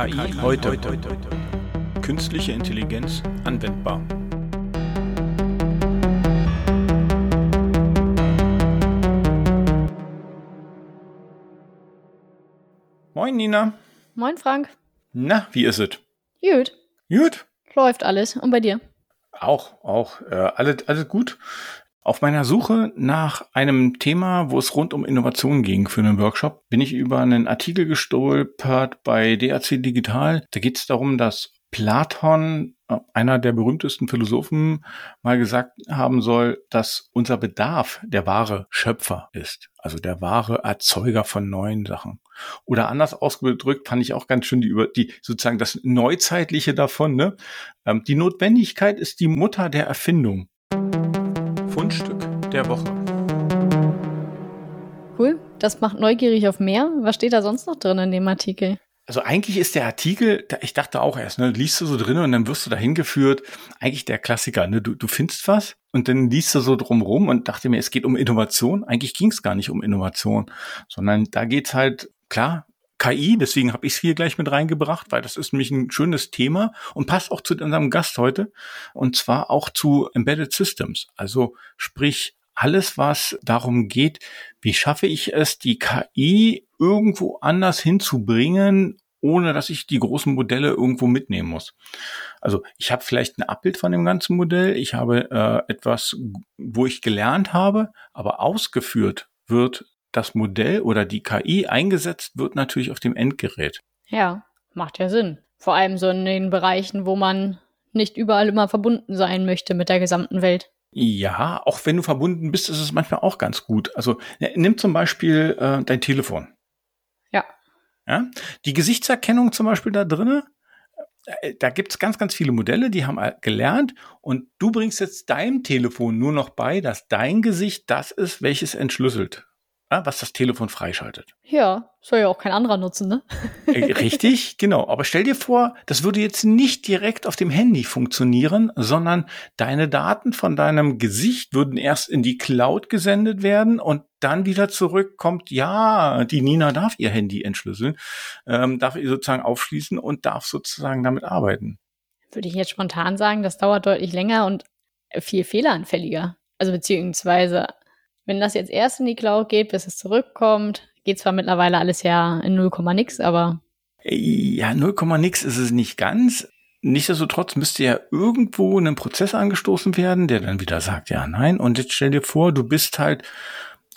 KI heute. Künstliche Intelligenz anwendbar. Moin Nina. Moin Frank. Na, wie ist es? Gut. Gut. Läuft alles. Und bei dir? Auch, auch. Äh, alles, alles gut. Auf meiner Suche nach einem Thema, wo es rund um Innovation ging für einen Workshop, bin ich über einen Artikel gestolpert bei DAC Digital. Da geht es darum, dass Platon, äh, einer der berühmtesten Philosophen, mal gesagt haben soll, dass unser Bedarf der wahre Schöpfer ist, also der wahre Erzeuger von neuen Sachen. Oder anders ausgedrückt fand ich auch ganz schön die über die sozusagen das Neuzeitliche davon. Ne? Ähm, die Notwendigkeit ist die Mutter der Erfindung. Fundstück der Woche. Cool. Das macht neugierig auf mehr. Was steht da sonst noch drin in dem Artikel? Also eigentlich ist der Artikel, ich dachte auch erst, ne, liest du so drin und dann wirst du dahin geführt. Eigentlich der Klassiker, ne, du, du findest was und dann liest du so drumrum und dachte mir, es geht um Innovation. Eigentlich ging es gar nicht um Innovation, sondern da geht's halt, klar, KI, deswegen habe ich es hier gleich mit reingebracht, weil das ist nämlich ein schönes Thema und passt auch zu unserem Gast heute und zwar auch zu Embedded Systems. Also sprich alles, was darum geht, wie schaffe ich es, die KI irgendwo anders hinzubringen, ohne dass ich die großen Modelle irgendwo mitnehmen muss. Also ich habe vielleicht ein Abbild von dem ganzen Modell, ich habe äh, etwas, wo ich gelernt habe, aber ausgeführt wird das Modell oder die KI eingesetzt wird natürlich auf dem Endgerät. Ja, macht ja Sinn. Vor allem so in den Bereichen, wo man nicht überall immer verbunden sein möchte mit der gesamten Welt. Ja, auch wenn du verbunden bist, ist es manchmal auch ganz gut. Also ne, nimm zum Beispiel äh, dein Telefon. Ja. ja. Die Gesichtserkennung zum Beispiel da drinnen, äh, da gibt's ganz, ganz viele Modelle, die haben gelernt und du bringst jetzt deinem Telefon nur noch bei, dass dein Gesicht das ist, welches entschlüsselt was das Telefon freischaltet. Ja, soll ja auch kein anderer nutzen, ne? Äh, richtig, genau. Aber stell dir vor, das würde jetzt nicht direkt auf dem Handy funktionieren, sondern deine Daten von deinem Gesicht würden erst in die Cloud gesendet werden und dann wieder zurückkommt, ja, die Nina darf ihr Handy entschlüsseln, ähm, darf ihr sozusagen aufschließen und darf sozusagen damit arbeiten. Würde ich jetzt spontan sagen, das dauert deutlich länger und viel fehleranfälliger. Also beziehungsweise wenn das jetzt erst in die Cloud geht, bis es zurückkommt, geht zwar mittlerweile alles ja in 0, nix, aber. Ja, 0, nix ist es nicht ganz. Nichtsdestotrotz müsste ja irgendwo ein Prozess angestoßen werden, der dann wieder sagt, ja, nein. Und jetzt stell dir vor, du bist halt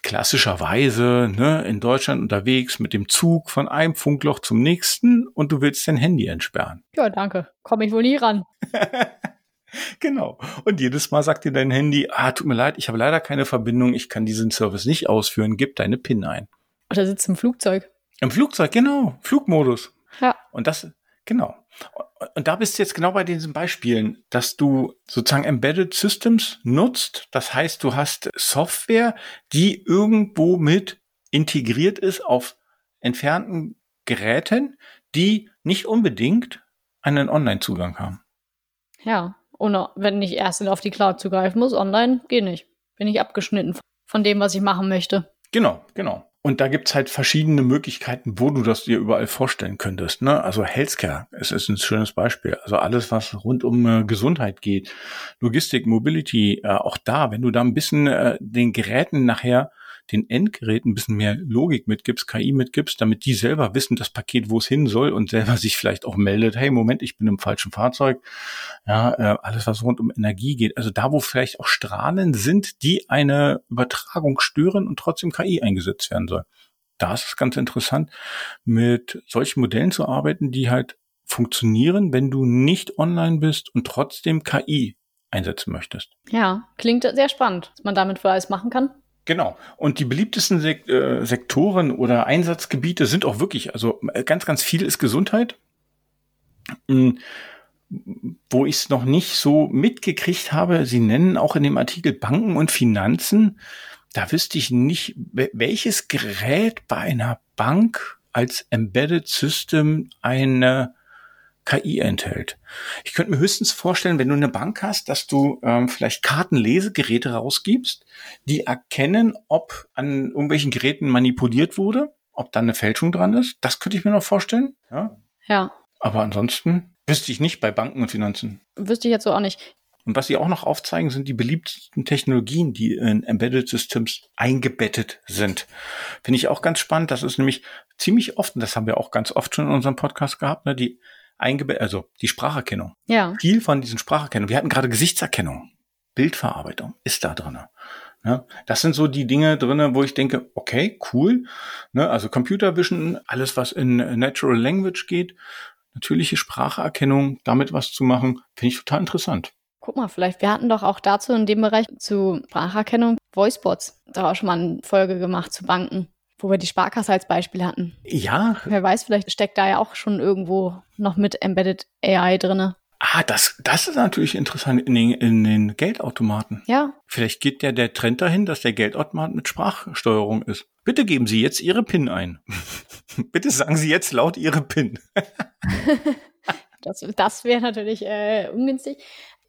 klassischerweise ne, in Deutschland unterwegs mit dem Zug von einem Funkloch zum nächsten und du willst dein Handy entsperren. Ja, danke. Komme ich wohl nie ran. Genau. Und jedes Mal sagt dir dein Handy, ah, tut mir leid, ich habe leider keine Verbindung, ich kann diesen Service nicht ausführen, gib deine PIN ein. Oder sitzt im Flugzeug. Im Flugzeug, genau. Flugmodus. Ja. Und das, genau. Und da bist du jetzt genau bei diesen Beispielen, dass du sozusagen Embedded Systems nutzt. Das heißt, du hast Software, die irgendwo mit integriert ist auf entfernten Geräten, die nicht unbedingt einen Online-Zugang haben. Ja, und wenn ich erst auf die Cloud zugreifen muss, online, geht nicht. Bin ich abgeschnitten von dem, was ich machen möchte. Genau, genau. Und da gibt's halt verschiedene Möglichkeiten, wo du das dir überall vorstellen könntest. Ne? Also Healthcare es ist ein schönes Beispiel. Also alles, was rund um äh, Gesundheit geht, Logistik, Mobility, äh, auch da, wenn du da ein bisschen äh, den Geräten nachher den Endgeräten ein bisschen mehr Logik mitgibst, KI mitgibst, damit die selber wissen, das Paket, wo es hin soll und selber sich vielleicht auch meldet, hey, Moment, ich bin im falschen Fahrzeug. Ja, äh, alles, was rund um Energie geht. Also da, wo vielleicht auch Strahlen sind, die eine Übertragung stören und trotzdem KI eingesetzt werden soll. Da ist es ganz interessant, mit solchen Modellen zu arbeiten, die halt funktionieren, wenn du nicht online bist und trotzdem KI einsetzen möchtest. Ja, klingt sehr spannend, was man damit wohl alles machen kann. Genau. Und die beliebtesten Sek äh, Sektoren oder Einsatzgebiete sind auch wirklich, also äh, ganz, ganz viel ist Gesundheit. Mhm. Wo ich es noch nicht so mitgekriegt habe, Sie nennen auch in dem Artikel Banken und Finanzen. Da wüsste ich nicht, welches Gerät bei einer Bank als Embedded System eine KI enthält. Ich könnte mir höchstens vorstellen, wenn du eine Bank hast, dass du ähm, vielleicht Kartenlesegeräte rausgibst, die erkennen, ob an irgendwelchen Geräten manipuliert wurde, ob da eine Fälschung dran ist. Das könnte ich mir noch vorstellen. Ja. Ja. Aber ansonsten wüsste ich nicht bei Banken und Finanzen. Wüsste ich jetzt so auch nicht. Und was sie auch noch aufzeigen, sind die beliebtesten Technologien, die in Embedded Systems eingebettet sind. Finde ich auch ganz spannend. Das ist nämlich ziemlich oft, und das haben wir auch ganz oft schon in unserem Podcast gehabt, ne, die eingebettet, also die Spracherkennung. Ja. Viel von diesen Spracherkennung. Wir hatten gerade Gesichtserkennung. Bildverarbeitung ist da drinne. Ne? Das sind so die Dinge drinne, wo ich denke, okay, cool. Ne? Also Computer Vision, alles was in Natural Language geht, natürliche Spracherkennung, damit was zu machen, finde ich total interessant. Guck mal, vielleicht, wir hatten doch auch dazu in dem Bereich zu Spracherkennung Voicebots. Da war schon mal eine Folge gemacht zu Banken, wo wir die Sparkasse als Beispiel hatten. Ja. Wer weiß, vielleicht steckt da ja auch schon irgendwo noch mit Embedded AI drinne. Ah, das, das ist natürlich interessant in den, in den Geldautomaten. Ja. Vielleicht geht ja der Trend dahin, dass der Geldautomat mit Sprachsteuerung ist. Bitte geben Sie jetzt Ihre PIN ein. Bitte sagen Sie jetzt laut Ihre PIN. das das wäre natürlich äh, ungünstig.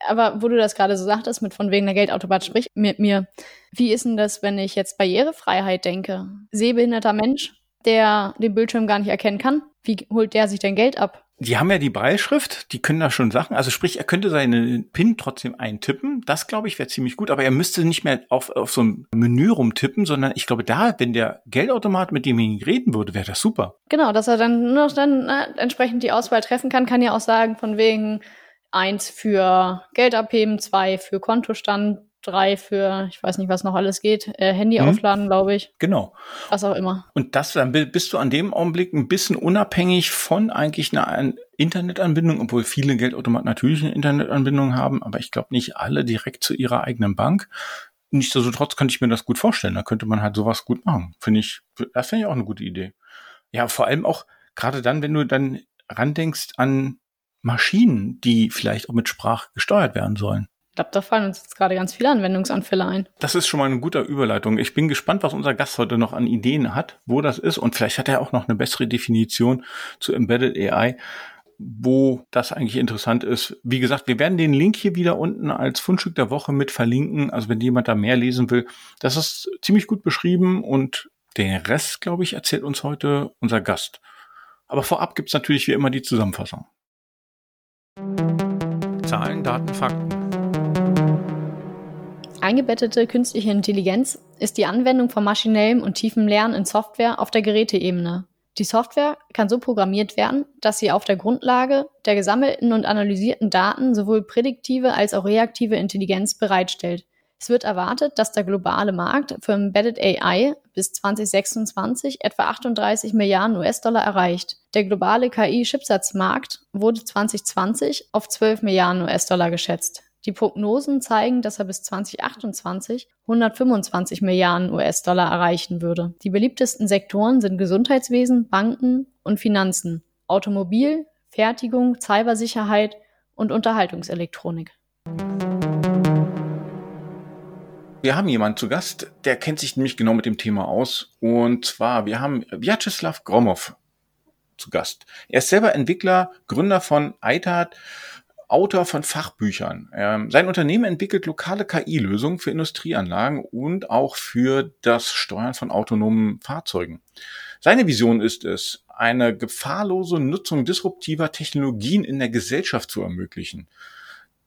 Aber wo du das gerade so sagtest, mit von wegen der Geldautomat sprich mit mir. Wie ist denn das, wenn ich jetzt Barrierefreiheit denke? Sehbehinderter Mensch, der den Bildschirm gar nicht erkennen kann, wie holt der sich denn Geld ab? Die haben ja die Breitschrift, die können da schon Sachen. Also sprich, er könnte seine PIN trotzdem eintippen. Das, glaube ich, wäre ziemlich gut. Aber er müsste nicht mehr auf, auf so ein Menü rumtippen, sondern ich glaube, da, wenn der Geldautomat mit dem reden würde, wäre das super. Genau, dass er dann nur noch dann na, entsprechend die Auswahl treffen kann, kann ja auch sagen, von wegen eins für Geld abheben, zwei für Kontostand, drei für, ich weiß nicht, was noch alles geht, äh, Handy mhm. aufladen, glaube ich. Genau. Was auch immer. Und das, dann bist du an dem Augenblick ein bisschen unabhängig von eigentlich einer Internetanbindung, obwohl viele Geldautomaten natürlich eine Internetanbindung haben, aber ich glaube nicht alle direkt zu ihrer eigenen Bank. Nichtsdestotrotz könnte ich mir das gut vorstellen. Da könnte man halt sowas gut machen. Finde ich, das finde ich auch eine gute Idee. Ja, vor allem auch gerade dann, wenn du dann randenkst an Maschinen, die vielleicht auch mit Sprache gesteuert werden sollen. Ich glaube, da fallen uns jetzt gerade ganz viele Anwendungsanfälle ein. Das ist schon mal eine gute Überleitung. Ich bin gespannt, was unser Gast heute noch an Ideen hat, wo das ist. Und vielleicht hat er auch noch eine bessere Definition zu Embedded AI, wo das eigentlich interessant ist. Wie gesagt, wir werden den Link hier wieder unten als Fundstück der Woche mit verlinken. Also wenn jemand da mehr lesen will, das ist ziemlich gut beschrieben und den Rest, glaube ich, erzählt uns heute unser Gast. Aber vorab gibt's natürlich wie immer die Zusammenfassung. Zahlen, Daten, Fakten. Eingebettete künstliche Intelligenz ist die Anwendung von maschinellem und tiefem Lernen in Software auf der Geräteebene. Die Software kann so programmiert werden, dass sie auf der Grundlage der gesammelten und analysierten Daten sowohl prädiktive als auch reaktive Intelligenz bereitstellt. Es wird erwartet, dass der globale Markt für Embedded AI bis 2026 etwa 38 Milliarden US-Dollar erreicht. Der globale KI-Chipsatzmarkt wurde 2020 auf 12 Milliarden US-Dollar geschätzt. Die Prognosen zeigen, dass er bis 2028 125 Milliarden US-Dollar erreichen würde. Die beliebtesten Sektoren sind Gesundheitswesen, Banken und Finanzen, Automobil, Fertigung, Cybersicherheit und Unterhaltungselektronik. Wir haben jemanden zu Gast, der kennt sich nämlich genau mit dem Thema aus. Und zwar, wir haben Vyacheslav Gromov zu Gast. Er ist selber Entwickler, Gründer von ITAD Autor von Fachbüchern. Ähm, sein Unternehmen entwickelt lokale KI-Lösungen für Industrieanlagen und auch für das Steuern von autonomen Fahrzeugen. Seine Vision ist es, eine gefahrlose Nutzung disruptiver Technologien in der Gesellschaft zu ermöglichen.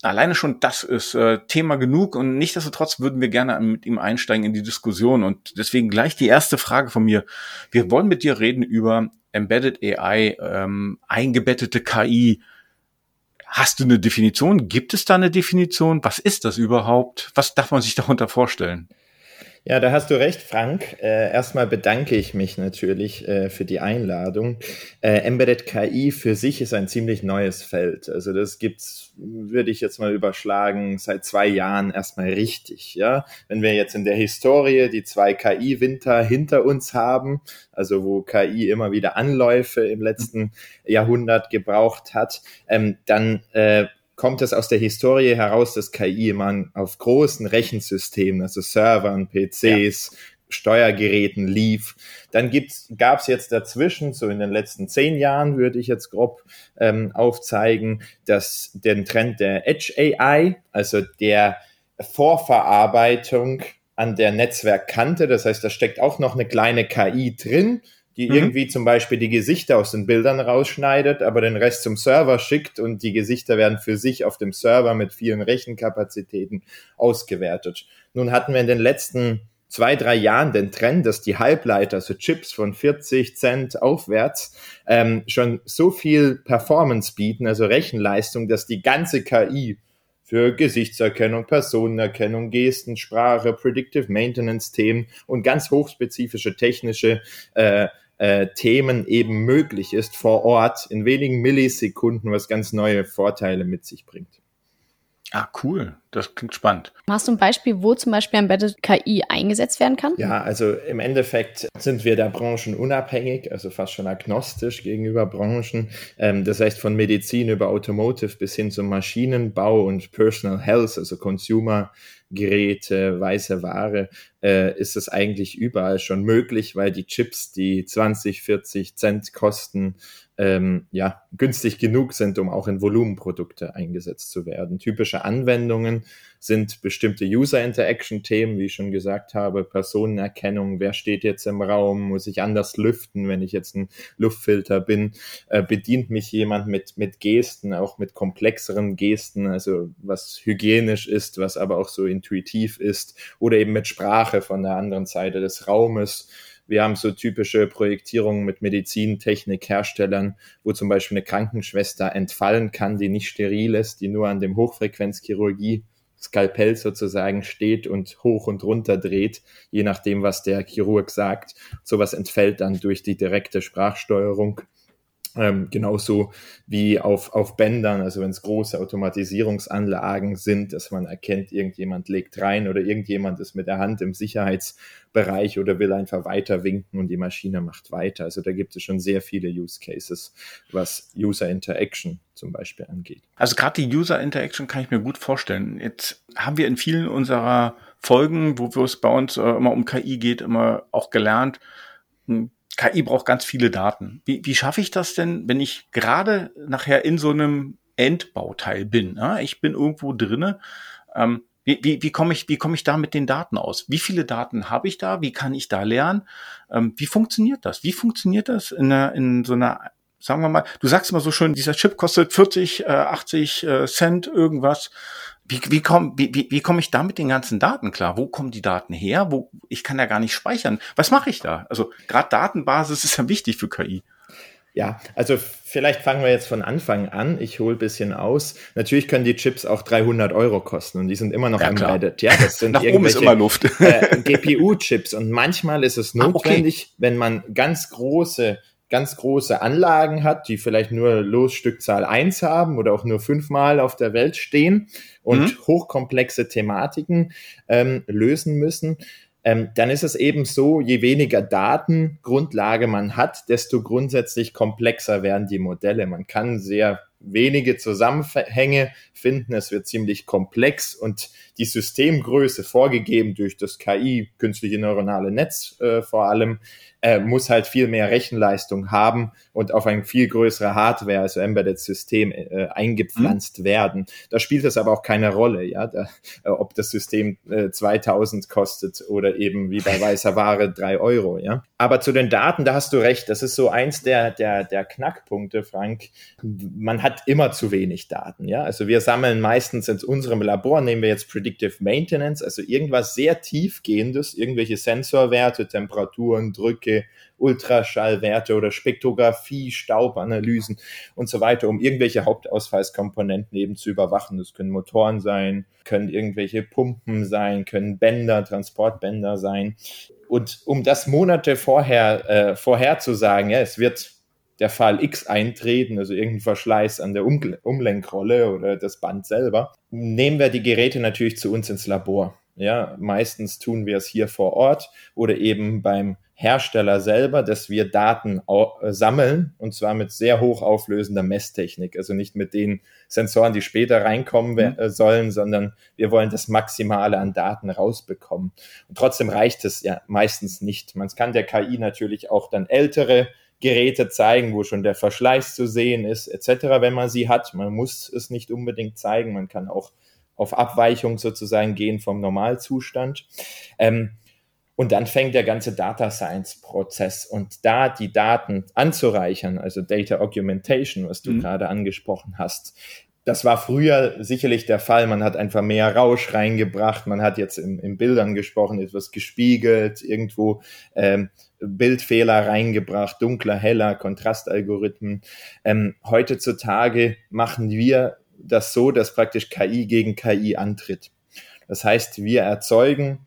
Alleine schon das ist äh, Thema genug und nichtsdestotrotz würden wir gerne mit ihm einsteigen in die Diskussion und deswegen gleich die erste Frage von mir. Wir wollen mit dir reden über Embedded AI, ähm, eingebettete KI, Hast du eine Definition? Gibt es da eine Definition? Was ist das überhaupt? Was darf man sich darunter vorstellen? Ja, da hast du recht, Frank. Äh, erstmal bedanke ich mich natürlich äh, für die Einladung. Äh, Embedded KI für sich ist ein ziemlich neues Feld. Also das gibt's, würde ich jetzt mal überschlagen, seit zwei Jahren erstmal richtig. Ja, wenn wir jetzt in der Historie die zwei KI-Winter hinter uns haben, also wo KI immer wieder Anläufe im letzten Jahrhundert gebraucht hat, ähm, dann äh, kommt es aus der Historie heraus, dass KI immer auf großen Rechensystemen, also Servern, PCs, ja. Steuergeräten lief. Dann gab es jetzt dazwischen, so in den letzten zehn Jahren würde ich jetzt grob ähm, aufzeigen, dass den Trend der Edge AI, also der Vorverarbeitung an der Netzwerkkante, das heißt, da steckt auch noch eine kleine KI drin, die mhm. irgendwie zum Beispiel die Gesichter aus den Bildern rausschneidet, aber den Rest zum Server schickt und die Gesichter werden für sich auf dem Server mit vielen Rechenkapazitäten ausgewertet. Nun hatten wir in den letzten zwei, drei Jahren den Trend, dass die Halbleiter, also Chips von 40 Cent aufwärts, ähm, schon so viel Performance bieten, also Rechenleistung, dass die ganze KI für Gesichtserkennung, Personenerkennung, Gesten, Sprache, Predictive Maintenance Themen und ganz hochspezifische technische äh, äh, Themen eben möglich ist vor Ort in wenigen Millisekunden, was ganz neue Vorteile mit sich bringt. Ah, cool. Das klingt spannend. Hast du ein Beispiel, wo zum Beispiel Embedded KI eingesetzt werden kann? Ja, also im Endeffekt sind wir da branchenunabhängig, also fast schon agnostisch gegenüber Branchen. Ähm, das heißt, von Medizin über Automotive bis hin zum Maschinenbau und Personal Health, also Consumer Geräte, weiße Ware, äh, ist es eigentlich überall schon möglich, weil die Chips, die 20, 40 Cent kosten, ähm, ja, günstig genug sind, um auch in Volumenprodukte eingesetzt zu werden. Typische Anwendungen sind bestimmte User-Interaction-Themen, wie ich schon gesagt habe, Personenerkennung, wer steht jetzt im Raum, muss ich anders lüften, wenn ich jetzt ein Luftfilter bin, äh, bedient mich jemand mit, mit Gesten, auch mit komplexeren Gesten, also was hygienisch ist, was aber auch so intuitiv ist, oder eben mit Sprache von der anderen Seite des Raumes wir haben so typische Projektierungen mit Medizintechnikherstellern, wo zum Beispiel eine Krankenschwester entfallen kann, die nicht steril ist, die nur an dem Hochfrequenzchirurgie Skalpell sozusagen steht und hoch und runter dreht, je nachdem, was der Chirurg sagt. Sowas entfällt dann durch die direkte Sprachsteuerung. Ähm, genauso wie auf, auf Bändern, also wenn es große Automatisierungsanlagen sind, dass man erkennt, irgendjemand legt rein oder irgendjemand ist mit der Hand im Sicherheitsbereich oder will einfach weiter winken und die Maschine macht weiter. Also da gibt es schon sehr viele Use Cases, was User Interaction zum Beispiel angeht. Also gerade die User Interaction kann ich mir gut vorstellen. Jetzt haben wir in vielen unserer Folgen, wo es bei uns äh, immer um KI geht, immer auch gelernt, hm, KI braucht ganz viele Daten. Wie, wie schaffe ich das denn, wenn ich gerade nachher in so einem Endbauteil bin? Ja? Ich bin irgendwo drinne. Ähm, wie, wie, wie komme ich, wie komme ich da mit den Daten aus? Wie viele Daten habe ich da? Wie kann ich da lernen? Ähm, wie funktioniert das? Wie funktioniert das in, einer, in so einer, sagen wir mal, du sagst immer so schön, dieser Chip kostet 40, äh, 80 äh, Cent irgendwas wie, wie komme wie, wie, wie komm ich da mit den ganzen Daten klar? Wo kommen die Daten her? Wo, ich kann ja gar nicht speichern. Was mache ich da? Also gerade Datenbasis ist ja wichtig für KI. Ja, also vielleicht fangen wir jetzt von Anfang an. Ich hole bisschen aus. Natürlich können die Chips auch 300 Euro kosten und die sind immer noch ja, embedded. Ja, das sind Nach oben ist immer Luft. äh, GPU-Chips und manchmal ist es notwendig, ah, okay. wenn man ganz große ganz große Anlagen hat, die vielleicht nur Losstückzahl eins haben oder auch nur fünfmal auf der Welt stehen und mhm. hochkomplexe Thematiken ähm, lösen müssen, ähm, dann ist es eben so, je weniger Datengrundlage man hat, desto grundsätzlich komplexer werden die Modelle. Man kann sehr wenige Zusammenhänge finden. Es wird ziemlich komplex und die Systemgröße vorgegeben durch das KI, künstliche neuronale Netz äh, vor allem, äh, muss halt viel mehr Rechenleistung haben und auf ein viel größere Hardware, also Embedded System, äh, eingepflanzt mhm. werden. Da spielt es aber auch keine Rolle, ja, da, äh, ob das System äh, 2000 kostet oder eben wie bei weißer Ware drei Euro, ja. Aber zu den Daten, da hast du recht, das ist so eins der, der, der Knackpunkte, Frank. Man hat immer zu wenig Daten, ja. Also wir sammeln meistens in unserem Labor, nehmen wir jetzt Predictive Maintenance, also irgendwas sehr tiefgehendes, irgendwelche Sensorwerte, Temperaturen, Drücke, Ultraschallwerte oder Spektrographie, Staubanalysen und so weiter, um irgendwelche Hauptausfallskomponenten eben zu überwachen. Das können Motoren sein, können irgendwelche Pumpen sein, können Bänder, Transportbänder sein. Und um das Monate vorher äh, vorherzusagen, ja, es wird der Fall X eintreten, also irgendein Verschleiß an der um Umlenkrolle oder das Band selber, nehmen wir die Geräte natürlich zu uns ins Labor. Ja, meistens tun wir es hier vor Ort oder eben beim Hersteller selber, dass wir Daten äh, sammeln und zwar mit sehr hochauflösender Messtechnik. Also nicht mit den Sensoren, die später reinkommen mhm. Äh, sollen, sondern wir wollen das Maximale an Daten rausbekommen. Und trotzdem reicht es ja meistens nicht. Man kann der KI natürlich auch dann ältere Geräte zeigen, wo schon der Verschleiß zu sehen ist, etc., wenn man sie hat. Man muss es nicht unbedingt zeigen. Man kann auch auf Abweichung sozusagen gehen vom Normalzustand. Ähm, Und dann fängt der ganze Data Science Prozess und da die Daten anzureichern, also Data Augmentation, was du mhm. gerade angesprochen hast. Das war früher sicherlich der Fall. Man hat einfach mehr Rausch reingebracht. Man hat jetzt in, in Bildern gesprochen, etwas gespiegelt, irgendwo ähm, Bildfehler reingebracht, dunkler, heller, Kontrastalgorithmen. Ähm, heutzutage machen wir das so, dass praktisch KI gegen KI antritt. Das heißt, wir erzeugen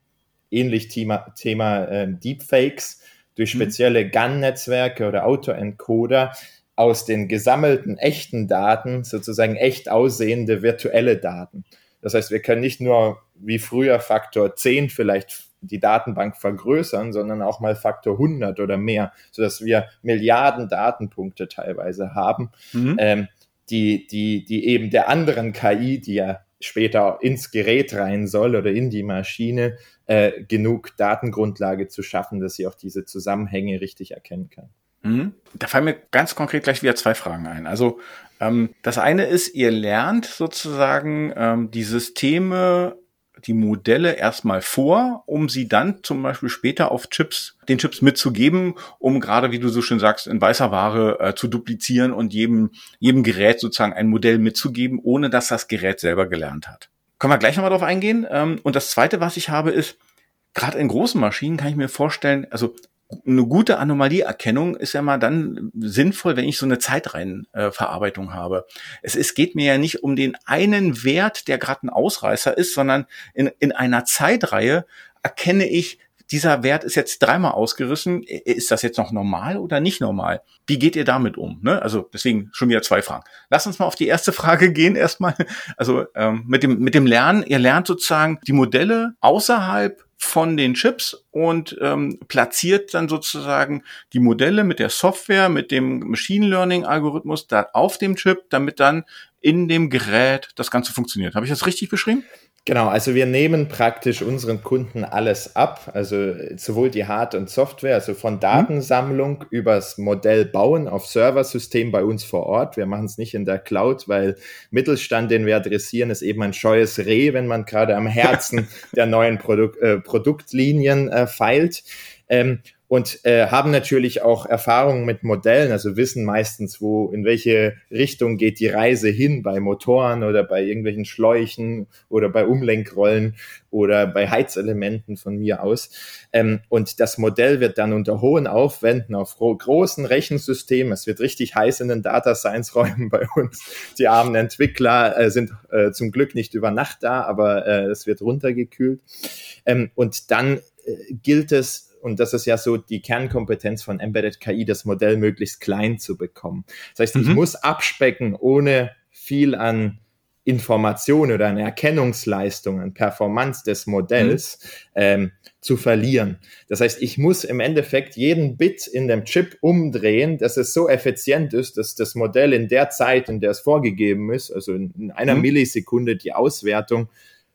ähnlich Thema, Thema äh, Deepfakes durch mhm. spezielle GAN-Netzwerke oder Autoencoder aus den gesammelten echten Daten sozusagen echt aussehende virtuelle Daten. Das heißt, wir können nicht nur wie früher Faktor 10 vielleicht die Datenbank vergrößern, sondern auch mal Faktor 100 oder mehr, sodass wir Milliarden Datenpunkte teilweise haben, mhm. ähm, die, die, die eben der anderen KI, die ja später ins Gerät rein soll oder in die Maschine, äh, genug Datengrundlage zu schaffen, dass sie auch diese Zusammenhänge richtig erkennen kann. Mhm. Da fallen mir ganz konkret gleich wieder zwei Fragen ein. Also ähm, das eine ist, ihr lernt sozusagen ähm, die Systeme die Modelle erstmal vor, um sie dann zum Beispiel später auf Chips, den Chips mitzugeben, um gerade, wie du so schön sagst, in weißer Ware äh, zu duplizieren und jedem, jedem Gerät sozusagen ein Modell mitzugeben, ohne dass das Gerät selber gelernt hat. Können wir gleich nochmal drauf eingehen. Ähm, und das zweite, was ich habe, ist, gerade in großen Maschinen kann ich mir vorstellen, also eine gute Anomalieerkennung ist ja mal dann sinnvoll, wenn ich so eine Zeitreihenverarbeitung äh, habe. Es, es geht mir ja nicht um den einen Wert, der gerade ein Ausreißer ist, sondern in, in einer Zeitreihe erkenne ich, dieser Wert ist jetzt dreimal ausgerissen. Ist das jetzt noch normal oder nicht normal? Wie geht ihr damit um? Ne? Also deswegen schon wieder zwei Fragen. Lass uns mal auf die erste Frage gehen erstmal. Also ähm, mit dem mit dem Lernen. Ihr lernt sozusagen die Modelle außerhalb von den Chips und ähm, platziert dann sozusagen die Modelle mit der Software, mit dem Machine Learning Algorithmus da auf dem Chip, damit dann in dem Gerät das Ganze funktioniert. Habe ich das richtig beschrieben? Genau, also wir nehmen praktisch unseren Kunden alles ab, also sowohl die Hard- und Software, also von mhm. Datensammlung übers Modell bauen auf Serversystem bei uns vor Ort. Wir machen es nicht in der Cloud, weil Mittelstand, den wir adressieren, ist eben ein scheues Reh, wenn man gerade am Herzen der neuen Produk äh, Produktlinien äh, feilt. Ähm, und äh, haben natürlich auch Erfahrungen mit Modellen, also wissen meistens, wo in welche Richtung geht die Reise hin bei Motoren oder bei irgendwelchen Schläuchen oder bei Umlenkrollen oder bei Heizelementen von mir aus. Ähm, und das Modell wird dann unter hohen Aufwänden auf großen Rechensystemen, es wird richtig heiß in den Data Science Räumen bei uns. Die armen Entwickler äh, sind äh, zum Glück nicht über Nacht da, aber äh, es wird runtergekühlt. Ähm, und dann äh, gilt es und das ist ja so die Kernkompetenz von Embedded KI, das Modell möglichst klein zu bekommen. Das heißt, mhm. ich muss abspecken, ohne viel an Information oder an Erkennungsleistung, an Performance des Modells mhm. ähm, zu verlieren. Das heißt, ich muss im Endeffekt jeden Bit in dem Chip umdrehen, dass es so effizient ist, dass das Modell in der Zeit, in der es vorgegeben ist, also in, in einer mhm. Millisekunde die Auswertung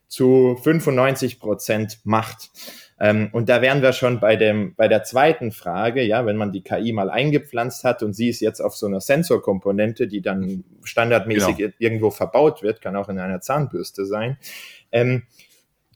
zu 95 Prozent macht. Ähm, und da wären wir schon bei dem, bei der zweiten Frage, ja, wenn man die KI mal eingepflanzt hat und sie ist jetzt auf so einer Sensorkomponente, die dann standardmäßig genau. irgendwo verbaut wird, kann auch in einer Zahnbürste sein. Ähm,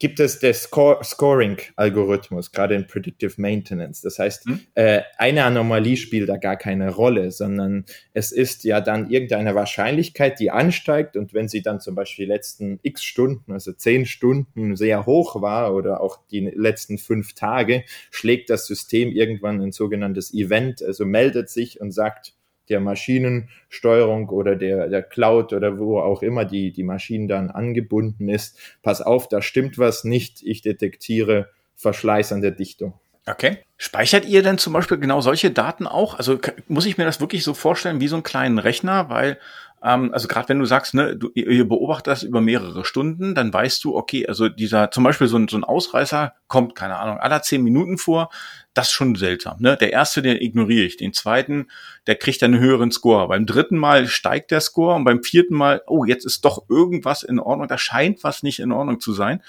gibt es der Score Scoring-Algorithmus, gerade in Predictive Maintenance. Das heißt, hm? äh, eine Anomalie spielt da gar keine Rolle, sondern es ist ja dann irgendeine Wahrscheinlichkeit, die ansteigt und wenn sie dann zum Beispiel die letzten x Stunden, also zehn Stunden sehr hoch war oder auch die letzten fünf Tage, schlägt das System irgendwann ein sogenanntes Event, also meldet sich und sagt, der Maschinensteuerung oder der, der Cloud oder wo auch immer die, die Maschine dann angebunden ist. Pass auf, da stimmt was nicht. Ich detektiere Verschleiß an der Dichtung. Okay. Speichert ihr denn zum Beispiel genau solche Daten auch? Also muss ich mir das wirklich so vorstellen wie so einen kleinen Rechner, weil also gerade wenn du sagst, ne, du, ihr beobachtet das über mehrere Stunden, dann weißt du, okay, also dieser zum Beispiel so ein, so ein Ausreißer kommt, keine Ahnung, aller zehn Minuten vor. Das ist schon seltsam. Ne? Der erste, den ignoriere ich. Den zweiten, der kriegt dann einen höheren Score. Beim dritten Mal steigt der Score und beim vierten Mal, oh, jetzt ist doch irgendwas in Ordnung. Da scheint was nicht in Ordnung zu sein.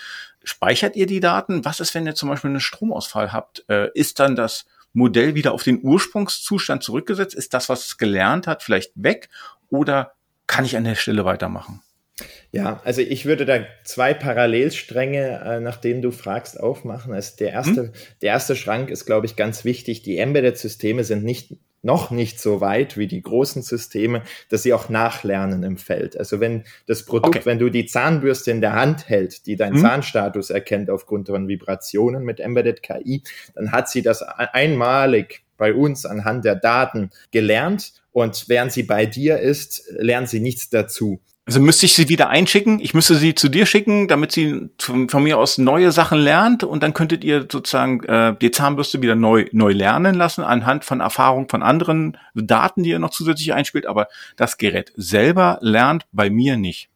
Speichert ihr die Daten? Was ist, wenn ihr zum Beispiel einen Stromausfall habt? Äh, ist dann das Modell wieder auf den Ursprungszustand zurückgesetzt? Ist das, was es gelernt hat, vielleicht weg? Oder kann ich an der Stelle weitermachen? Ja, also ich würde da zwei Parallelstränge, äh, nach denen du fragst, aufmachen. Also der erste, hm? der erste Schrank ist, glaube ich, ganz wichtig. Die Embedded-Systeme sind nicht noch nicht so weit wie die großen Systeme, dass sie auch nachlernen im Feld. Also wenn das Produkt, okay. wenn du die Zahnbürste in der Hand hält, die deinen hm? Zahnstatus erkennt aufgrund von Vibrationen mit Embedded KI, dann hat sie das einmalig bei uns anhand der Daten gelernt und während sie bei dir ist, lernt sie nichts dazu. Also müsste ich sie wieder einschicken? Ich müsste sie zu dir schicken, damit sie von, von mir aus neue Sachen lernt und dann könntet ihr sozusagen äh, die Zahnbürste wieder neu neu lernen lassen anhand von Erfahrung von anderen Daten, die ihr noch zusätzlich einspielt. Aber das Gerät selber lernt bei mir nicht.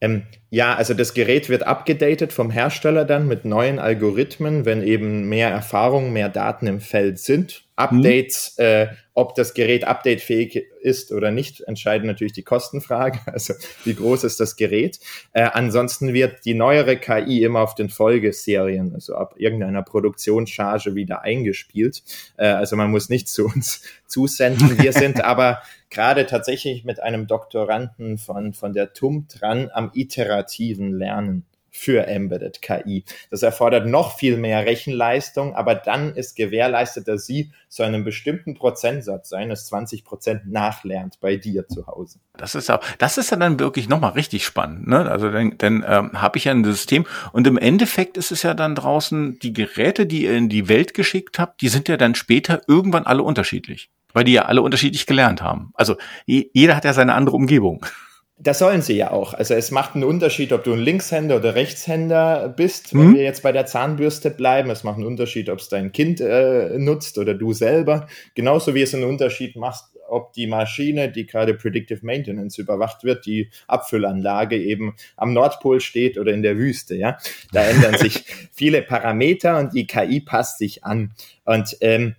Ähm, ja, also das Gerät wird abgedatet vom Hersteller dann mit neuen Algorithmen, wenn eben mehr Erfahrung, mehr Daten im Feld sind. Updates, mhm. äh, ob das Gerät updatefähig ist oder nicht, entscheiden natürlich die Kostenfrage. Also wie groß ist das Gerät? Äh, ansonsten wird die neuere KI immer auf den Folgeserien, also ab irgendeiner Produktionscharge wieder eingespielt. Äh, also man muss nicht zu uns zusenden. Wir sind aber gerade tatsächlich mit einem Doktoranden von, von der TUM dran am iterativen Lernen für Embedded KI. Das erfordert noch viel mehr Rechenleistung, aber dann ist gewährleistet, dass sie zu einem bestimmten Prozentsatz, seines 20 Prozent, nachlernt bei dir zu Hause. Das ist auch, das ist ja dann wirklich nochmal richtig spannend. Ne? Also dann, dann ähm, habe ich ja ein System und im Endeffekt ist es ja dann draußen, die Geräte, die ihr in die Welt geschickt habt, die sind ja dann später irgendwann alle unterschiedlich. Weil die ja alle unterschiedlich gelernt haben. Also jeder hat ja seine andere Umgebung. Das sollen sie ja auch. Also es macht einen Unterschied, ob du ein Linkshänder oder Rechtshänder bist, wenn mhm. wir jetzt bei der Zahnbürste bleiben. Es macht einen Unterschied, ob es dein Kind äh, nutzt oder du selber. Genauso wie es einen Unterschied macht, ob die Maschine, die gerade Predictive Maintenance überwacht wird, die Abfüllanlage eben am Nordpol steht oder in der Wüste. Ja, da ändern sich viele Parameter und die KI passt sich an. Und ähm,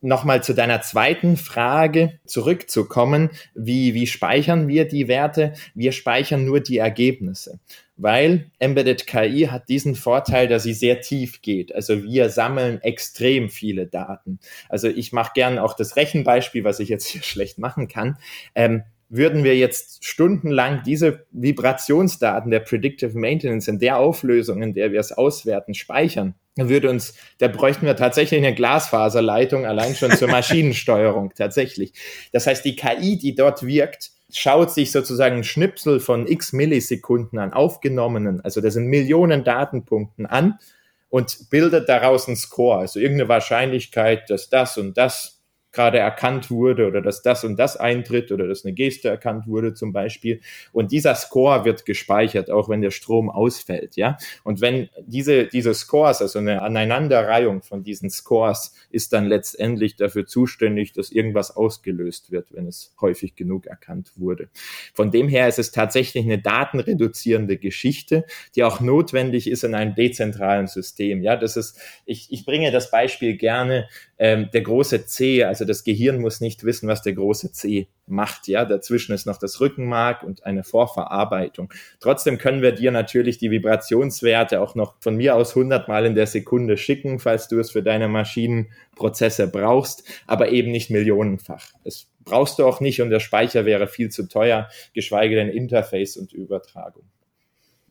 nochmal zu deiner zweiten Frage zurückzukommen, wie, wie speichern wir die Werte? Wir speichern nur die Ergebnisse, weil Embedded KI hat diesen Vorteil, dass sie sehr tief geht. Also wir sammeln extrem viele Daten. Also ich mache gern auch das Rechenbeispiel, was ich jetzt hier schlecht machen kann. Ähm, würden wir jetzt stundenlang diese Vibrationsdaten der Predictive Maintenance in der Auflösung, in der wir es auswerten, speichern, würde uns, da bräuchten wir tatsächlich eine Glasfaserleitung allein schon zur Maschinensteuerung tatsächlich. Das heißt, die KI, die dort wirkt, schaut sich sozusagen ein Schnipsel von x Millisekunden an aufgenommenen, also das sind Millionen Datenpunkten an und bildet daraus einen Score, also irgendeine Wahrscheinlichkeit, dass das und das gerade erkannt wurde oder dass das und das eintritt oder dass eine Geste erkannt wurde zum Beispiel. Und dieser Score wird gespeichert, auch wenn der Strom ausfällt, ja. Und wenn diese, diese Scores, also eine Aneinanderreihung von diesen Scores ist dann letztendlich dafür zuständig, dass irgendwas ausgelöst wird, wenn es häufig genug erkannt wurde. Von dem her ist es tatsächlich eine datenreduzierende Geschichte, die auch notwendig ist in einem dezentralen System. Ja, das ist, ich, ich bringe das Beispiel gerne, ähm, der große C, also das Gehirn muss nicht wissen, was der große C macht. Ja, dazwischen ist noch das Rückenmark und eine Vorverarbeitung. Trotzdem können wir dir natürlich die Vibrationswerte auch noch von mir aus 100 Mal in der Sekunde schicken, falls du es für deine Maschinenprozesse brauchst, aber eben nicht millionenfach. Das brauchst du auch nicht und der Speicher wäre viel zu teuer, geschweige denn Interface und Übertragung.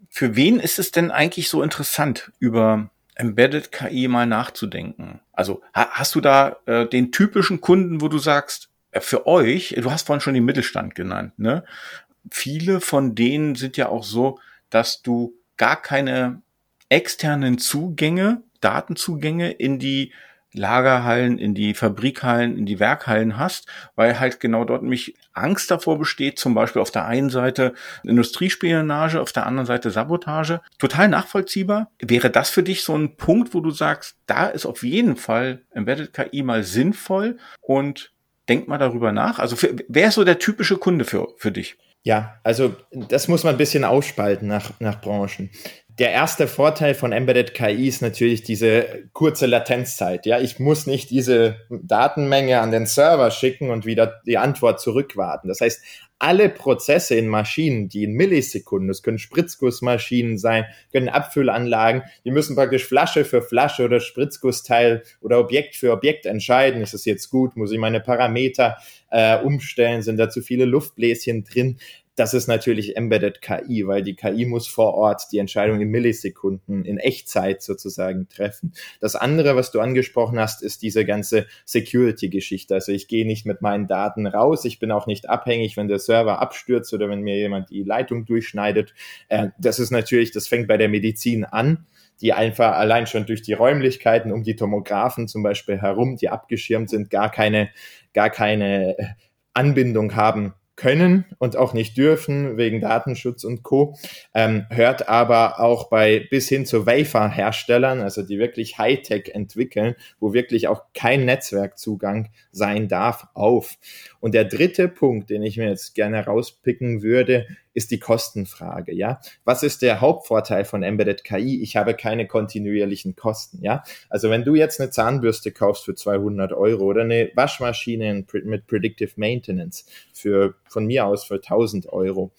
Für wen ist es denn eigentlich so interessant, über Embedded KI mal nachzudenken. Also ha hast du da äh, den typischen Kunden, wo du sagst, äh, für euch, du hast vorhin schon den Mittelstand genannt, ne? Viele von denen sind ja auch so, dass du gar keine externen Zugänge, Datenzugänge in die Lagerhallen, in die Fabrikhallen, in die Werkhallen hast, weil halt genau dort nämlich Angst davor besteht, zum Beispiel auf der einen Seite Industriespionage, auf der anderen Seite Sabotage. Total nachvollziehbar. Wäre das für dich so ein Punkt, wo du sagst, da ist auf jeden Fall Embedded KI mal sinnvoll und denk mal darüber nach? Also für, wer ist so der typische Kunde für, für dich? Ja, also das muss man ein bisschen ausspalten nach, nach Branchen der erste Vorteil von Embedded KI ist natürlich diese kurze Latenzzeit. Ja, ich muss nicht diese Datenmenge an den Server schicken und wieder die Antwort zurückwarten. Das heißt, alle Prozesse in Maschinen, die in Millisekunden, das können Spritzgussmaschinen sein, können Abfüllanlagen, die müssen praktisch Flasche für Flasche oder Spritzgussteil oder Objekt für Objekt entscheiden. Ist es jetzt gut? Muss ich meine Parameter äh, umstellen? Sind da zu viele Luftbläschen drin? Das ist natürlich Embedded KI, weil die KI muss vor Ort die Entscheidung in Millisekunden, in Echtzeit sozusagen treffen. Das andere, was du angesprochen hast, ist diese ganze Security-Geschichte. Also ich gehe nicht mit meinen Daten raus, ich bin auch nicht abhängig, wenn der Server abstürzt oder wenn mir jemand die Leitung durchschneidet. Äh, das ist natürlich, das fängt bei der Medizin an die einfach allein schon durch die Räumlichkeiten um die Tomographen zum Beispiel herum, die abgeschirmt sind, gar keine, gar keine Anbindung haben können und auch nicht dürfen wegen Datenschutz und Co. Ähm, hört aber auch bei bis hin zu Wafer-Herstellern, also die wirklich Hightech entwickeln, wo wirklich auch kein Netzwerkzugang sein darf, auf. Und der dritte Punkt, den ich mir jetzt gerne rauspicken würde, ist die Kostenfrage, ja. Was ist der Hauptvorteil von Embedded KI? Ich habe keine kontinuierlichen Kosten, ja. Also wenn du jetzt eine Zahnbürste kaufst für 200 Euro oder eine Waschmaschine mit Predictive Maintenance für, von mir aus für 1000 Euro,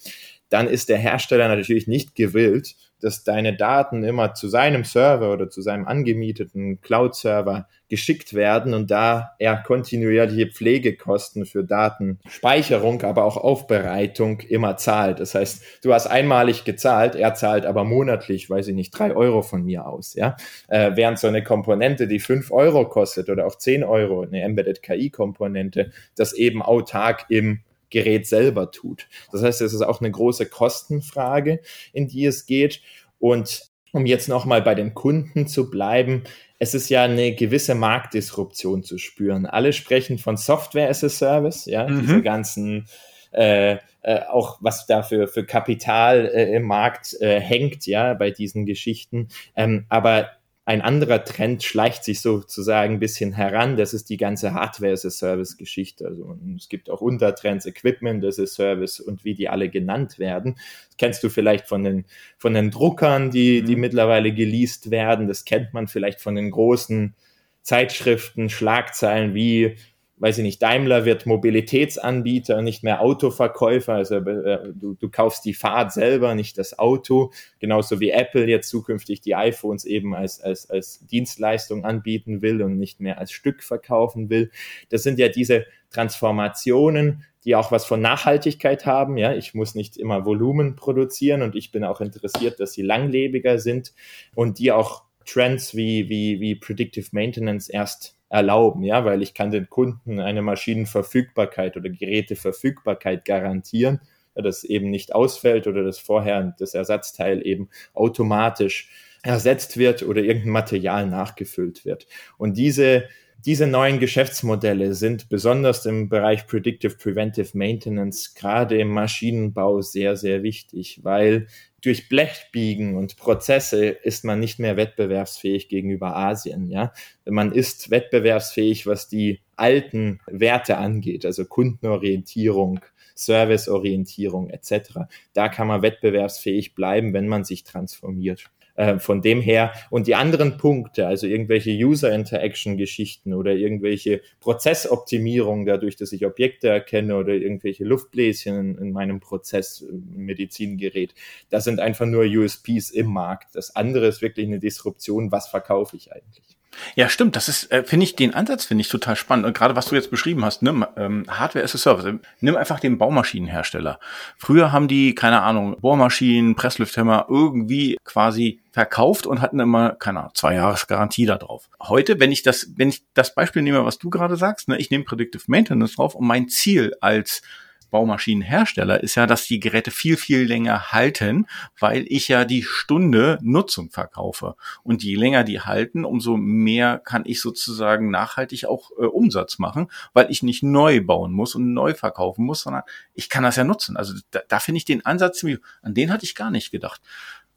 dann ist der Hersteller natürlich nicht gewillt, dass deine Daten immer zu seinem Server oder zu seinem angemieteten Cloud-Server geschickt werden und da er kontinuierliche Pflegekosten für Datenspeicherung, aber auch Aufbereitung immer zahlt. Das heißt, du hast einmalig gezahlt, er zahlt aber monatlich, weiß ich nicht, drei Euro von mir aus, ja. Äh, während so eine Komponente, die fünf Euro kostet oder auch zehn Euro, eine Embedded KI-Komponente, das eben autark im Gerät selber tut. Das heißt, es ist auch eine große Kostenfrage, in die es geht. Und um jetzt nochmal bei den Kunden zu bleiben, es ist ja eine gewisse Marktdisruption zu spüren. Alle sprechen von Software as a Service, ja, mhm. diese ganzen äh, äh, auch was da für, für Kapital äh, im Markt äh, hängt, ja, bei diesen Geschichten. Ähm, aber ein anderer Trend schleicht sich sozusagen ein bisschen heran. Das ist die ganze Hardware-as-a-Service-Geschichte. Also es gibt auch Untertrends, Equipment as a Service und wie die alle genannt werden. Das kennst du vielleicht von den, von den Druckern, die, die mhm. mittlerweile geleast werden. Das kennt man vielleicht von den großen Zeitschriften, Schlagzeilen wie weiß ich nicht, Daimler wird Mobilitätsanbieter, nicht mehr Autoverkäufer. Also äh, du, du kaufst die Fahrt selber, nicht das Auto. Genauso wie Apple jetzt zukünftig die iPhones eben als, als, als Dienstleistung anbieten will und nicht mehr als Stück verkaufen will. Das sind ja diese Transformationen, die auch was von Nachhaltigkeit haben. Ja, ich muss nicht immer Volumen produzieren und ich bin auch interessiert, dass sie langlebiger sind und die auch Trends wie, wie, wie Predictive Maintenance erst erlauben, ja, weil ich kann den Kunden eine Maschinenverfügbarkeit oder Geräteverfügbarkeit garantieren, dass eben nicht ausfällt oder dass vorher das Ersatzteil eben automatisch ersetzt wird oder irgendein Material nachgefüllt wird. Und diese diese neuen Geschäftsmodelle sind besonders im Bereich Predictive Preventive Maintenance, gerade im Maschinenbau, sehr, sehr wichtig, weil durch Blechbiegen und Prozesse ist man nicht mehr wettbewerbsfähig gegenüber Asien. Ja, man ist wettbewerbsfähig, was die alten Werte angeht, also Kundenorientierung, Serviceorientierung etc. Da kann man wettbewerbsfähig bleiben, wenn man sich transformiert. Äh, von dem her und die anderen Punkte, also irgendwelche User-Interaction-Geschichten oder irgendwelche Prozessoptimierungen dadurch, dass ich Objekte erkenne oder irgendwelche Luftbläschen in, in meinem Prozess, äh, Medizingerät, das sind einfach nur USPs im Markt. Das andere ist wirklich eine Disruption. Was verkaufe ich eigentlich? Ja, stimmt. Das ist, äh, finde ich, den Ansatz finde ich total spannend. Und gerade was du jetzt beschrieben hast, nimm ähm, Hardware as a Service. Nimm einfach den Baumaschinenhersteller. Früher haben die, keine Ahnung, Bohrmaschinen, Presslüfthämmer irgendwie quasi verkauft und hatten immer, keine Ahnung, zwei Jahres Garantie drauf. Heute, wenn ich das, wenn ich das Beispiel nehme, was du gerade sagst, ne, ich nehme Predictive Maintenance drauf und mein Ziel als Baumaschinenhersteller ist ja, dass die Geräte viel, viel länger halten, weil ich ja die Stunde Nutzung verkaufe. Und je länger die halten, umso mehr kann ich sozusagen nachhaltig auch äh, Umsatz machen, weil ich nicht neu bauen muss und neu verkaufen muss, sondern ich kann das ja nutzen. Also da, da finde ich den Ansatz ziemlich, an den hatte ich gar nicht gedacht.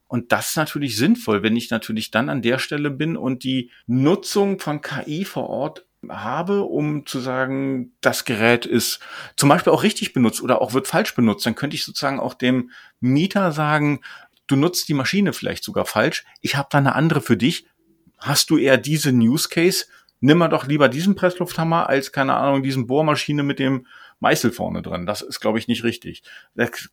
Und das ist natürlich sinnvoll, wenn ich natürlich dann an der Stelle bin und die Nutzung von KI vor Ort habe, um zu sagen, das Gerät ist zum Beispiel auch richtig benutzt oder auch wird falsch benutzt, dann könnte ich sozusagen auch dem Mieter sagen, du nutzt die Maschine vielleicht sogar falsch, ich habe da eine andere für dich. Hast du eher diese News Case? Nimm mal doch lieber diesen Presslufthammer als, keine Ahnung, diesen Bohrmaschine mit dem Meißel vorne drin. Das ist, glaube ich, nicht richtig.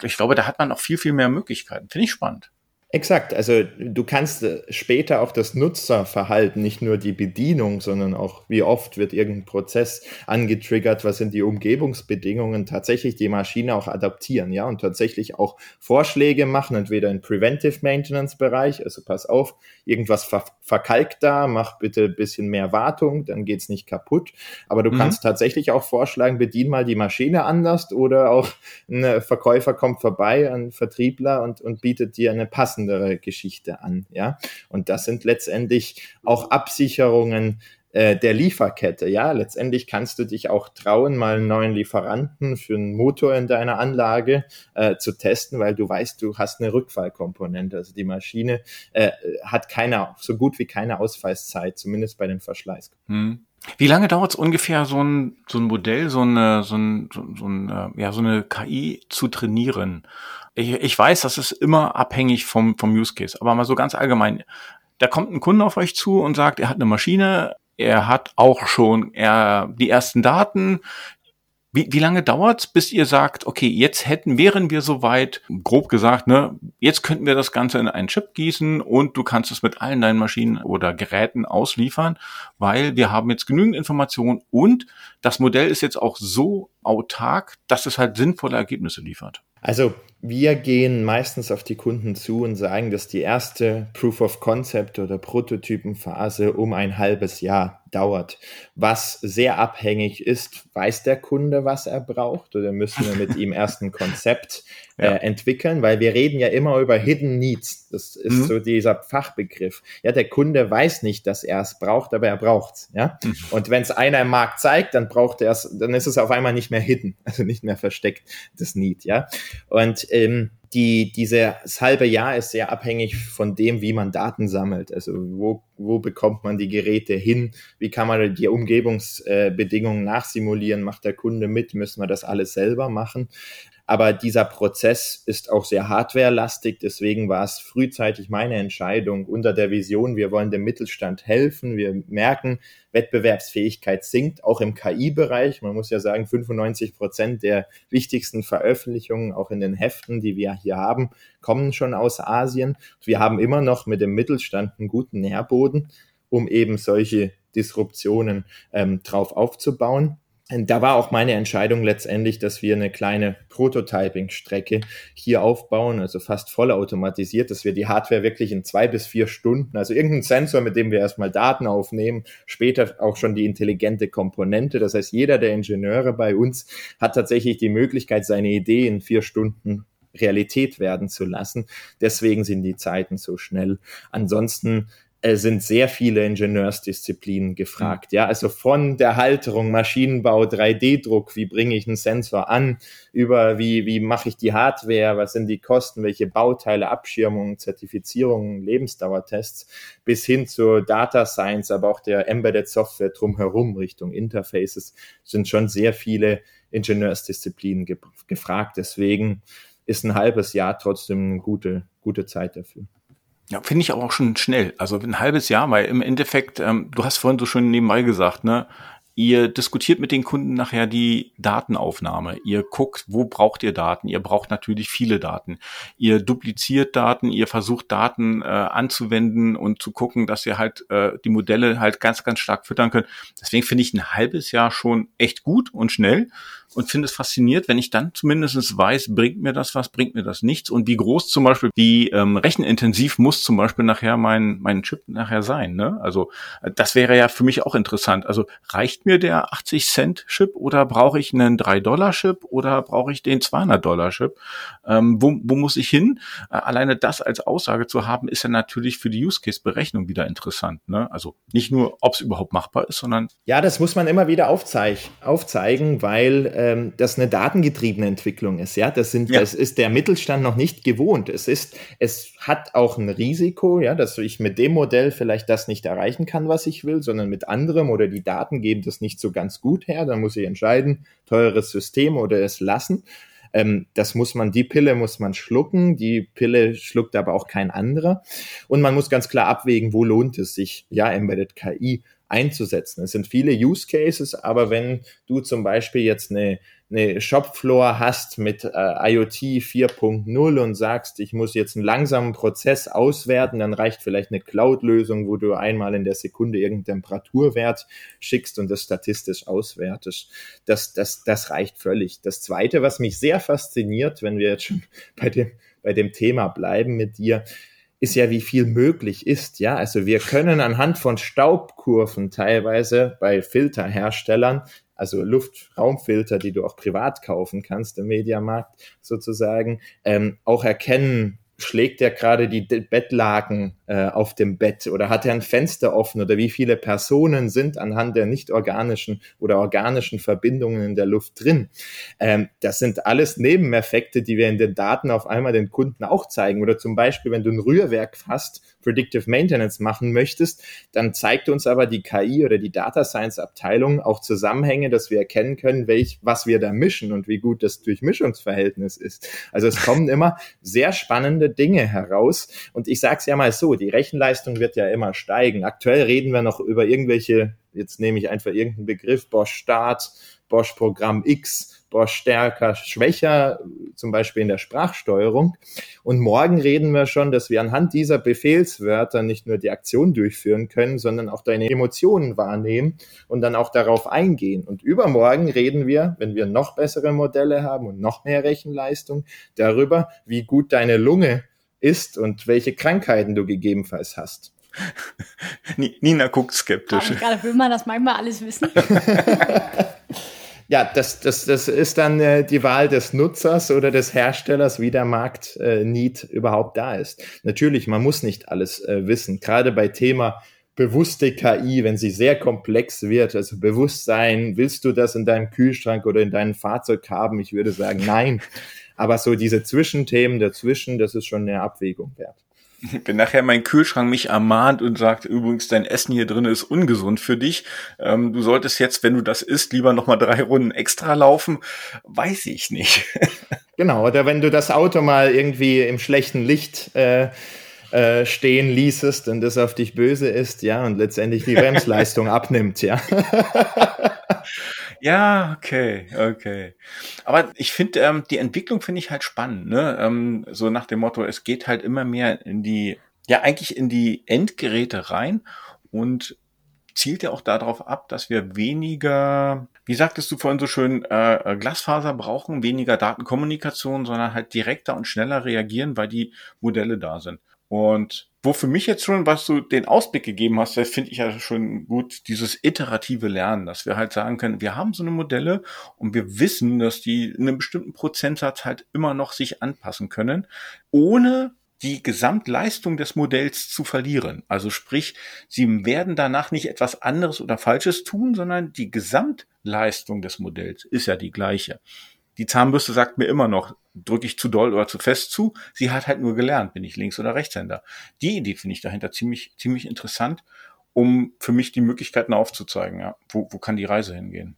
Ich glaube, da hat man auch viel, viel mehr Möglichkeiten. Finde ich spannend. Exakt, also du kannst äh, später auch das Nutzerverhalten, nicht nur die Bedienung, sondern auch wie oft wird irgendein Prozess angetriggert, was sind die Umgebungsbedingungen, tatsächlich die Maschine auch adaptieren, ja, und tatsächlich auch Vorschläge machen, entweder im Preventive Maintenance Bereich, also pass auf, irgendwas ver verkalkt da, mach bitte ein bisschen mehr Wartung, dann geht's nicht kaputt, aber du mhm. kannst tatsächlich auch vorschlagen, bedien mal die Maschine anders oder auch ein Verkäufer kommt vorbei, ein Vertriebler und, und bietet dir eine passende passendere Geschichte an. Ja, und das sind letztendlich auch Absicherungen äh, der Lieferkette. Ja, letztendlich kannst du dich auch trauen, mal einen neuen Lieferanten für einen Motor in deiner Anlage äh, zu testen, weil du weißt, du hast eine Rückfallkomponente. Also die Maschine äh, hat keine, so gut wie keine Ausfallszeit, zumindest bei den Verschleiß. Hm. Wie lange dauert es ungefähr, so ein, so ein Modell, so eine, so, ein, so, ein, äh, ja, so eine KI zu trainieren? ich, ich weiß, das ist immer abhängig vom, vom Use Case, aber mal so ganz allgemein. Da kommt ein Kunde auf euch zu und sagt, er hat eine Maschine, er hat auch schon er, die ersten Daten, wie, wie lange dauert's, bis ihr sagt, okay, jetzt hätten, wären wir soweit, grob gesagt, ne, jetzt könnten wir das Ganze in einen Chip gießen und du kannst es mit allen deinen Maschinen oder Geräten ausliefern, weil wir haben jetzt genügend Informationen und das Modell ist jetzt auch so autark, dass es halt sinnvolle Ergebnisse liefert. Also wir gehen meistens auf die Kunden zu und sagen, dass die erste Proof of Concept oder Prototypenphase um ein halbes Jahr dauert. Was sehr abhängig ist, weiß der Kunde, was er braucht oder müssen wir mit ihm erst ein Konzept äh, ja. entwickeln, weil wir reden ja immer über Hidden Needs. Das ist mhm. so dieser Fachbegriff. Ja, der Kunde weiß nicht, dass er es braucht, aber er braucht es. Ja, mhm. und wenn es einer im Markt zeigt, dann braucht er es, dann ist es auf einmal nicht mehr hidden, also nicht mehr versteckt, das Need. Ja, und ähm, die, dieses halbe Jahr ist sehr abhängig von dem, wie man Daten sammelt. Also wo, wo bekommt man die Geräte hin? Wie kann man die Umgebungsbedingungen nachsimulieren? Macht der Kunde mit? Müssen wir das alles selber machen? Aber dieser Prozess ist auch sehr hardwarelastig. Deswegen war es frühzeitig meine Entscheidung unter der Vision, wir wollen dem Mittelstand helfen. Wir merken, Wettbewerbsfähigkeit sinkt, auch im KI-Bereich. Man muss ja sagen, 95 Prozent der wichtigsten Veröffentlichungen, auch in den Heften, die wir hier haben, kommen schon aus Asien. Wir haben immer noch mit dem Mittelstand einen guten Nährboden, um eben solche Disruptionen ähm, drauf aufzubauen da war auch meine Entscheidung letztendlich, dass wir eine kleine Prototyping-Strecke hier aufbauen, also fast vollautomatisiert, dass wir die Hardware wirklich in zwei bis vier Stunden, also irgendein Sensor, mit dem wir erstmal Daten aufnehmen, später auch schon die intelligente Komponente. Das heißt, jeder der Ingenieure bei uns hat tatsächlich die Möglichkeit, seine Idee in vier Stunden Realität werden zu lassen. Deswegen sind die Zeiten so schnell. Ansonsten sind sehr viele Ingenieursdisziplinen gefragt. Ja, also von der Halterung, Maschinenbau, 3D-Druck, wie bringe ich einen Sensor an, über wie, wie mache ich die Hardware, was sind die Kosten, welche Bauteile, Abschirmungen, Zertifizierungen, Lebensdauertests, bis hin zur Data Science, aber auch der Embedded Software drumherum Richtung Interfaces sind schon sehr viele Ingenieursdisziplinen ge gefragt. Deswegen ist ein halbes Jahr trotzdem eine gute, gute Zeit dafür. Ja, finde ich aber auch schon schnell. Also ein halbes Jahr, weil im Endeffekt, ähm, du hast vorhin so schön nebenbei gesagt, ne, Ihr diskutiert mit den Kunden nachher die Datenaufnahme. Ihr guckt, wo braucht ihr Daten? Ihr braucht natürlich viele Daten. Ihr dupliziert Daten, ihr versucht Daten äh, anzuwenden und zu gucken, dass ihr halt äh, die Modelle halt ganz, ganz stark füttern könnt. Deswegen finde ich ein halbes Jahr schon echt gut und schnell und finde es fasziniert, wenn ich dann zumindest weiß, bringt mir das was, bringt mir das nichts und wie groß zum Beispiel, wie ähm, rechenintensiv muss zum Beispiel nachher mein, mein Chip nachher sein. Ne? Also äh, das wäre ja für mich auch interessant. Also reicht mir der 80 Cent Chip oder brauche ich einen 3 Dollar Chip oder brauche ich den 200 Dollar Chip? Ähm, wo, wo muss ich hin? Äh, alleine das als Aussage zu haben, ist ja natürlich für die Use Case Berechnung wieder interessant. Ne? Also nicht nur, ob es überhaupt machbar ist, sondern ja, das muss man immer wieder aufzeig aufzeigen, weil ähm, das eine datengetriebene Entwicklung ist. Ja, das sind, ja. das ist der Mittelstand noch nicht gewohnt. Es ist, es hat auch ein Risiko, ja, dass ich mit dem Modell vielleicht das nicht erreichen kann, was ich will, sondern mit anderem oder die Daten geben das nicht so ganz gut her. Dann muss ich entscheiden, teures System oder es lassen. Ähm, das muss man, die Pille muss man schlucken, die Pille schluckt aber auch kein anderer. Und man muss ganz klar abwägen, wo lohnt es sich, ja, Embedded KI einzusetzen. Es sind viele Use Cases, aber wenn du zum Beispiel jetzt eine, eine Shopfloor hast mit äh, IoT 4.0 und sagst, ich muss jetzt einen langsamen Prozess auswerten, dann reicht vielleicht eine Cloud-Lösung, wo du einmal in der Sekunde irgendeinen Temperaturwert schickst und das statistisch auswertest. Das, das, das reicht völlig. Das Zweite, was mich sehr fasziniert, wenn wir jetzt schon bei dem, bei dem Thema bleiben mit dir, ist ja, wie viel möglich ist. Ja, also wir können anhand von Staubkurven teilweise bei Filterherstellern also Luftraumfilter, die du auch privat kaufen kannst im Mediamarkt sozusagen, ähm, auch erkennen, schlägt er gerade die Bettlaken äh, auf dem Bett oder hat er ein Fenster offen oder wie viele Personen sind anhand der nicht organischen oder organischen Verbindungen in der Luft drin. Ähm, das sind alles Nebeneffekte, die wir in den Daten auf einmal den Kunden auch zeigen. Oder zum Beispiel, wenn du ein Rührwerk hast, Predictive Maintenance machen möchtest, dann zeigt uns aber die KI oder die Data Science Abteilung auch Zusammenhänge, dass wir erkennen können, welch, was wir da mischen und wie gut das Durchmischungsverhältnis ist. Also es kommen immer sehr spannende Dinge heraus. Und ich sage es ja mal so, die Rechenleistung wird ja immer steigen. Aktuell reden wir noch über irgendwelche, jetzt nehme ich einfach irgendeinen Begriff, Bosch Start, Bosch Programm X, Bosch stärker, schwächer, zum Beispiel in der Sprachsteuerung. Und morgen reden wir schon, dass wir anhand dieser Befehlswörter nicht nur die Aktion durchführen können, sondern auch deine Emotionen wahrnehmen und dann auch darauf eingehen. Und übermorgen reden wir, wenn wir noch bessere Modelle haben und noch mehr Rechenleistung, darüber, wie gut deine Lunge ist und welche Krankheiten du gegebenenfalls hast. Nina guckt skeptisch. Aber gerade will man das manchmal alles wissen. ja, das, das, das ist dann äh, die Wahl des Nutzers oder des Herstellers, wie der Markt äh, Need überhaupt da ist. Natürlich, man muss nicht alles äh, wissen. Gerade bei Thema bewusste KI, wenn sie sehr komplex wird, also Bewusstsein, willst du das in deinem Kühlschrank oder in deinem Fahrzeug haben? Ich würde sagen, nein. Aber so diese Zwischenthemen dazwischen, das ist schon eine Abwägung wert. Wenn nachher mein Kühlschrank mich ermahnt und sagt, übrigens, dein Essen hier drin ist ungesund für dich, ähm, du solltest jetzt, wenn du das isst, lieber nochmal drei Runden extra laufen, weiß ich nicht. genau, oder wenn du das Auto mal irgendwie im schlechten Licht äh, äh, stehen ließest und das auf dich böse ist, ja, und letztendlich die Bremsleistung abnimmt, ja. Ja, okay, okay. Aber ich finde, ähm, die Entwicklung finde ich halt spannend, ne? Ähm, so nach dem Motto, es geht halt immer mehr in die, ja, eigentlich in die Endgeräte rein und zielt ja auch darauf ab, dass wir weniger, wie sagtest du vorhin so schön, äh, Glasfaser brauchen, weniger Datenkommunikation, sondern halt direkter und schneller reagieren, weil die Modelle da sind. Und wo für mich jetzt schon, was du den Ausblick gegeben hast, das finde ich ja schon gut, dieses iterative Lernen, dass wir halt sagen können, wir haben so eine Modelle und wir wissen, dass die in einem bestimmten Prozentsatz halt immer noch sich anpassen können, ohne die Gesamtleistung des Modells zu verlieren. Also sprich, sie werden danach nicht etwas anderes oder Falsches tun, sondern die Gesamtleistung des Modells ist ja die gleiche. Die Zahnbürste sagt mir immer noch, drücke ich zu doll oder zu fest zu. Sie hat halt nur gelernt, bin ich Links- oder Rechtshänder. Die Idee finde ich dahinter ziemlich, ziemlich interessant, um für mich die Möglichkeiten aufzuzeigen. Ja. Wo, wo kann die Reise hingehen?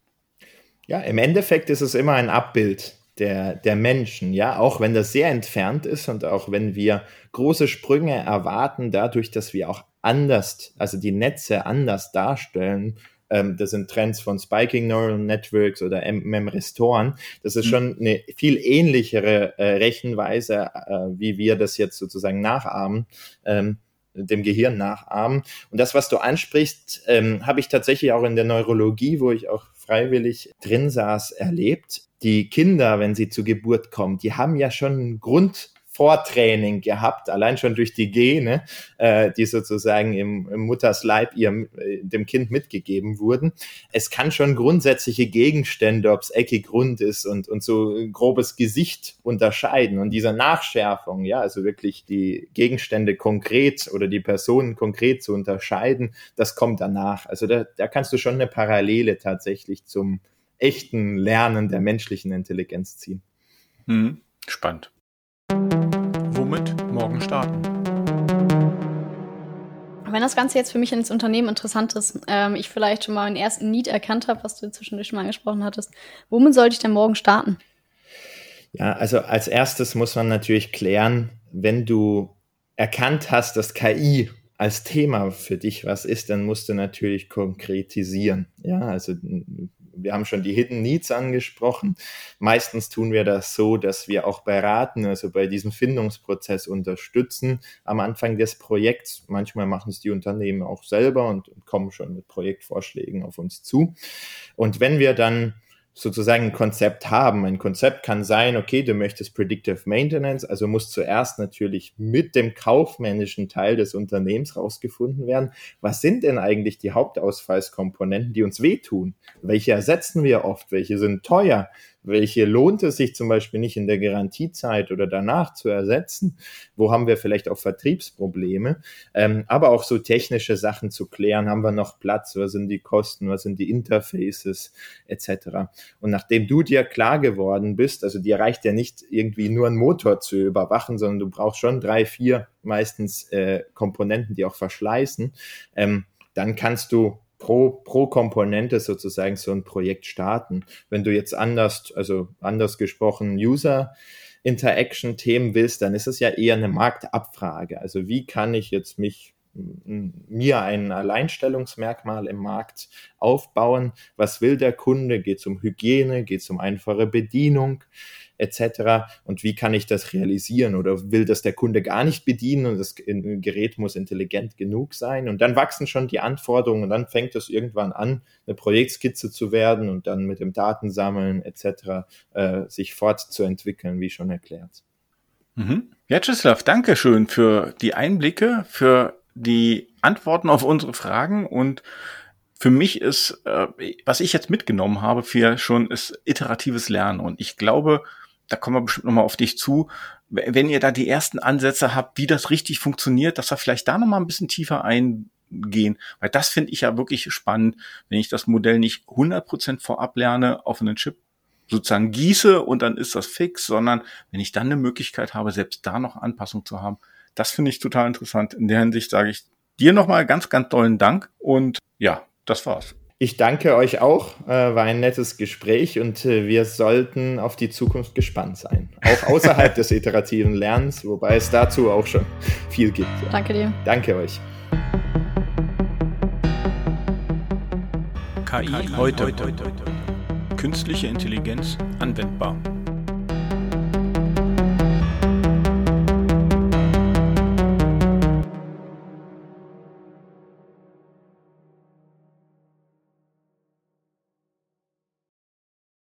Ja, im Endeffekt ist es immer ein Abbild der, der Menschen, ja, auch wenn das sehr entfernt ist und auch wenn wir große Sprünge erwarten, dadurch, dass wir auch anders, also die Netze anders darstellen, ähm, das sind Trends von Spiking Neural Networks oder Memristoren. Das ist mhm. schon eine viel ähnlichere äh, Rechenweise, äh, wie wir das jetzt sozusagen nachahmen. Ähm, dem Gehirn nachahmen. Und das, was du ansprichst, ähm, habe ich tatsächlich auch in der Neurologie, wo ich auch freiwillig drin saß, erlebt. Die Kinder, wenn sie zur Geburt kommen, die haben ja schon einen Grund, Vortraining gehabt, allein schon durch die Gene, äh, die sozusagen im, im Muttersleib ihrem, äh, dem Kind mitgegeben wurden. Es kann schon grundsätzliche Gegenstände, ob es eckig rund ist und, und so grobes Gesicht unterscheiden. Und diese Nachschärfung, ja, also wirklich die Gegenstände konkret oder die Personen konkret zu unterscheiden, das kommt danach. Also da, da kannst du schon eine Parallele tatsächlich zum echten Lernen der menschlichen Intelligenz ziehen. Hm, spannend womit morgen starten. Wenn das Ganze jetzt für mich ins Unternehmen interessant ist, ähm, ich vielleicht schon mal einen ersten Need erkannt habe, was du zwischendurch schon mal angesprochen hattest, womit sollte ich denn morgen starten? Ja, also als erstes muss man natürlich klären, wenn du erkannt hast, dass KI als Thema für dich was ist, dann musst du natürlich konkretisieren. Ja, also wir haben schon die Hidden Needs angesprochen. Meistens tun wir das so, dass wir auch beraten, also bei diesem Findungsprozess unterstützen am Anfang des Projekts. Manchmal machen es die Unternehmen auch selber und, kommen schon mit Projektvorschlägen auf uns zu. Und wenn wir dann sozusagen ein Konzept haben. Ein Konzept kann sein, okay, du möchtest Predictive Maintenance, also muss zuerst natürlich mit dem kaufmännischen Teil des Unternehmens rausgefunden werden. Was sind denn eigentlich die Hauptausfallskomponenten, die uns wehtun? Welche ersetzen wir oft? Welche sind teuer? Welche lohnt es sich zum Beispiel nicht in der Garantiezeit oder danach zu ersetzen? Wo haben wir vielleicht auch Vertriebsprobleme? Ähm, aber auch so technische Sachen zu klären. Haben wir noch Platz? Was sind die Kosten? Was sind die Interfaces? Etc. Und nachdem du dir klar geworden bist, also dir reicht ja nicht irgendwie nur einen Motor zu überwachen, sondern du brauchst schon drei, vier meistens äh, Komponenten, die auch verschleißen, ähm, dann kannst du pro, pro Komponente sozusagen so ein Projekt starten. Wenn du jetzt anders, also anders gesprochen, User Interaction-Themen willst, dann ist es ja eher eine Marktabfrage. Also wie kann ich jetzt mich mir ein Alleinstellungsmerkmal im Markt aufbauen? Was will der Kunde? Geht es um Hygiene? Geht es um einfache Bedienung? Etc. Und wie kann ich das realisieren? Oder will das der Kunde gar nicht bedienen und das Gerät muss intelligent genug sein? Und dann wachsen schon die Anforderungen und dann fängt es irgendwann an, eine Projektskizze zu werden und dann mit dem Datensammeln etc. Äh, sich fortzuentwickeln, wie schon erklärt. Mhm. Vyacheslav, danke schön für die Einblicke, für die Antworten auf unsere Fragen und für mich ist, äh, was ich jetzt mitgenommen habe, für schon ist iteratives Lernen. Und ich glaube, da kommen wir bestimmt nochmal auf dich zu, wenn ihr da die ersten Ansätze habt, wie das richtig funktioniert, dass wir vielleicht da nochmal ein bisschen tiefer eingehen, weil das finde ich ja wirklich spannend, wenn ich das Modell nicht 100% vorab lerne, auf einen Chip sozusagen gieße und dann ist das fix, sondern wenn ich dann eine Möglichkeit habe, selbst da noch Anpassung zu haben, das finde ich total interessant. In der Hinsicht sage ich dir nochmal ganz, ganz tollen Dank und ja, das war's. Ich danke euch auch. Äh, war ein nettes Gespräch und äh, wir sollten auf die Zukunft gespannt sein. Auch außerhalb des iterativen Lernens, wobei es dazu auch schon viel gibt. Ja. Danke dir. Danke euch. KI, heute. Künstliche Intelligenz anwendbar.